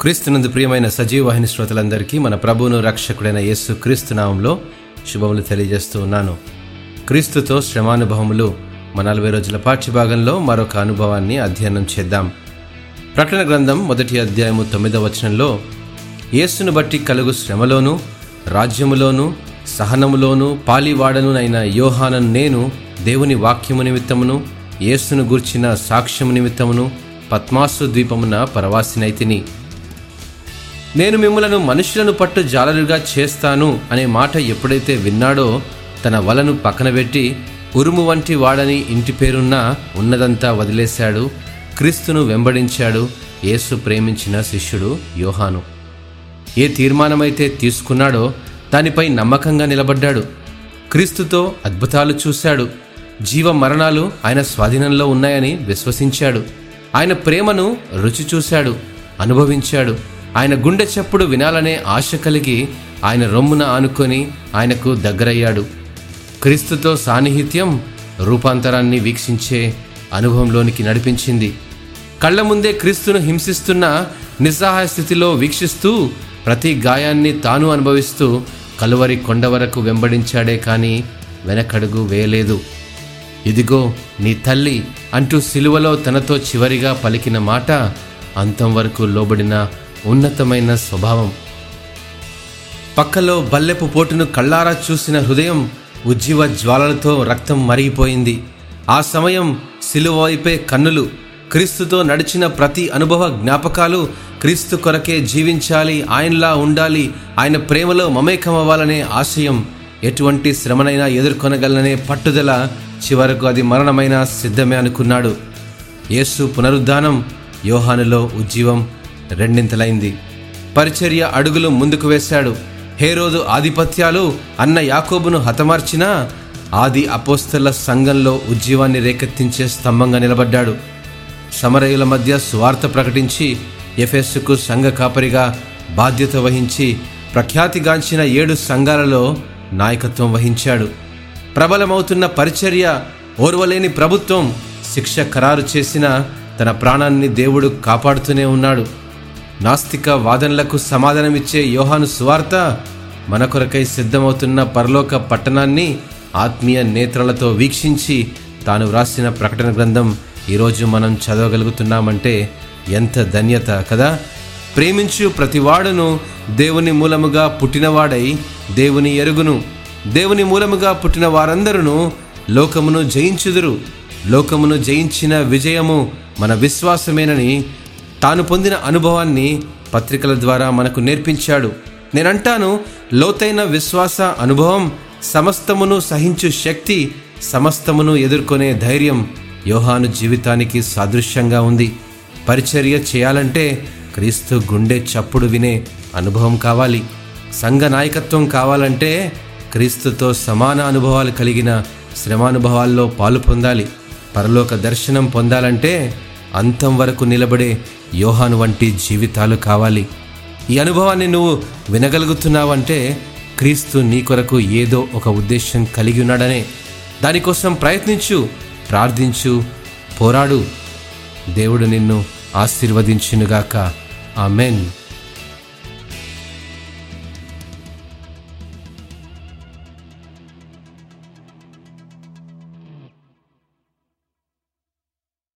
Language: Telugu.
క్రీస్తునందు ప్రియమైన సజీవ వాహిని శ్రోతలందరికీ మన ప్రభువును రక్షకుడైన యేసు క్రీస్తు నామంలో శుభములు తెలియజేస్తూ ఉన్నాను. క్రీస్తుతో శ్రమానుభవములు మన నలభై రోజుల పాఠ్యభాగంలో మరొక అనుభవాన్ని అధ్యయనం చేద్దాం. ప్రకటన గ్రంథం మొదటి అధ్యాయము తొమ్మిదవ వచనంలో యేసును బట్టి కలుగు శ్రమలోను రాజ్యములోను సహనములోను పాలివాడనునైన యోహానను నేను దేవుని వాక్యము నిమిత్తమును యేసును గూర్చిన సాక్ష్యము నిమిత్తమును పద్మాసు ద్వీపమున పరవాసినైతిని నేను మిమ్మలను మనుషులను పట్టు జాలరుగా చేస్తాను అనే మాట ఎప్పుడైతే విన్నాడో తన వలను పక్కన పెట్టి ఉరుము వంటి వాడని ఇంటి పేరున్న ఉన్నదంతా వదిలేశాడు క్రీస్తును వెంబడించాడు యేసు ప్రేమించిన శిష్యుడు యోహాను. ఏ తీర్మానమైతే తీసుకున్నాడో దానిపై నమ్మకంగా నిలబడ్డాడు. క్రీస్తుతో అద్భుతాలు చూశాడు. జీవ మరణాలు ఆయన స్వాధీనంలో ఉన్నాయని విశ్వసించాడు. ఆయన ప్రేమను రుచి చూశాడు అనుభవించాడు. ఆయన గుండె చప్పుడు వినాలనే ఆశ కలిగి ఆయన రొమ్మున ఆనుకొని ఆయనకు దగ్గరయ్యాడు. క్రీస్తుతో సాన్నిహిత్యం రూపాంతరాన్ని వీక్షించే అనుభవంలోనికి నడిపించింది. కళ్ళ ముందే క్రీస్తును హింసిస్తున్న నిస్సహాయ స్థితిలో వీక్షిస్తూ ప్రతి గాయాన్ని తాను అనుభవిస్తూ కలువరి కొండ వరకు వెంబడించాడే కానీ వెనకడుగు వేయలేదు. ఇదిగో నీ తల్లి అంటూ సిలువలో తనతో చివరిగా పలికిన మాట అంతం వరకు లోబడిన ఉన్నతమైన స్వభావం. పక్కలో బల్లెపు పోటును కళ్ళారా చూసిన హృదయం ఉజ్జీవ జ్వాలలతో రక్తం మరిగిపోయింది. ఆ సమయం సిలువ వైపే కన్నులు క్రీస్తుతో నడిచిన ప్రతి అనుభవ జ్ఞాపకాలు క్రీస్తు కొరకే జీవించాలి ఆయనలా ఉండాలి ఆయన ప్రేమలో మమేకమవ్వాలనే ఆశయం ఎటువంటి శ్రమనైనా ఎదుర్కొనగలననే పట్టుదల చివరకు అది మరణమైన సిద్ధమే అనుకున్నాడు. యేసు పునరుద్ధానం యోహానులో ఉజ్జీవం రెండింతలైంది. పరిచర్య అడుగులు ముందుకు వేశాడు. హేరోదు ఆధిపత్యాలు అన్న యాకోబును హతమార్చినా ఆది అపోస్తల సంఘంలో ఉజ్జీవాన్ని రేకెత్తించే స్తంభంగా నిలబడ్డాడు. సమరయుల మధ్య స్వార్థ ప్రకటించి ఎఫెస్సుకు సంఘ కాపరిగా బాధ్యత వహించి ప్రఖ్యాతిగాంచిన ఏడు సంఘాలలో నాయకత్వం వహించాడు. ప్రబలమవుతున్న పరిచర్య ఓర్వలేని ప్రభుత్వం శిక్ష ఖరారు చేసిన తన ప్రాణాన్ని దేవుడు కాపాడుతూనే ఉన్నాడు. నాస్తిక వాదనలకు సమాధానమిచ్చే యోహాను సువార్త మన కొరకై సిద్ధమవుతున్న పరలోక పట్టణాన్ని ఆత్మీయ నేత్రాలతో వీక్షించి తాను వ్రాసిన ప్రకటన గ్రంథం ఈరోజు మనం చదవగలుగుతున్నామంటే ఎంత ధన్యత కదా? ప్రేమించు ప్రతివాడును దేవుని మూలముగా పుట్టినవాడై దేవుని ఎరుగును. దేవుని మూలముగా పుట్టిన వారందరూ లోకమును జయించుదురు. లోకమును జయించిన విజయము మన విశ్వాసమేనని తాను పొందిన అనుభవాన్ని పత్రికల ద్వారా మనకు నేర్పించాడు. నేనంటాను లోతైన విశ్వాస అనుభవం సమస్తమును సహించు శక్తి సమస్తమును ఎదుర్కొనే ధైర్యం యోహాను జీవితానికి సాదృశ్యంగా ఉంది. పరిచర్య చేయాలంటే క్రీస్తు గుండె చప్పుడు వినే అనుభవం కావాలి. సంఘ నాయకత్వం కావాలంటే క్రీస్తుతో సమాన అనుభవాలు కలిగిన శ్రమానుభవాల్లో పాలు పొందాలి. పరలోక దర్శనం పొందాలంటే అంతం వరకు నిలబడే యోహాను వంటి జీవితాలు కావాలి. ఈ అనుభవాన్ని నువ్వు వినగలుగుతున్నావంటే క్రీస్తు నీ కొరకు ఏదో ఒక ఉద్దేశం కలిగి ఉన్నాడనే దానికోసం ప్రయత్నించు ప్రార్థించు పోరాడు. దేవుడు నిన్ను ఆశీర్వదించునుగాక. ఆమెన్.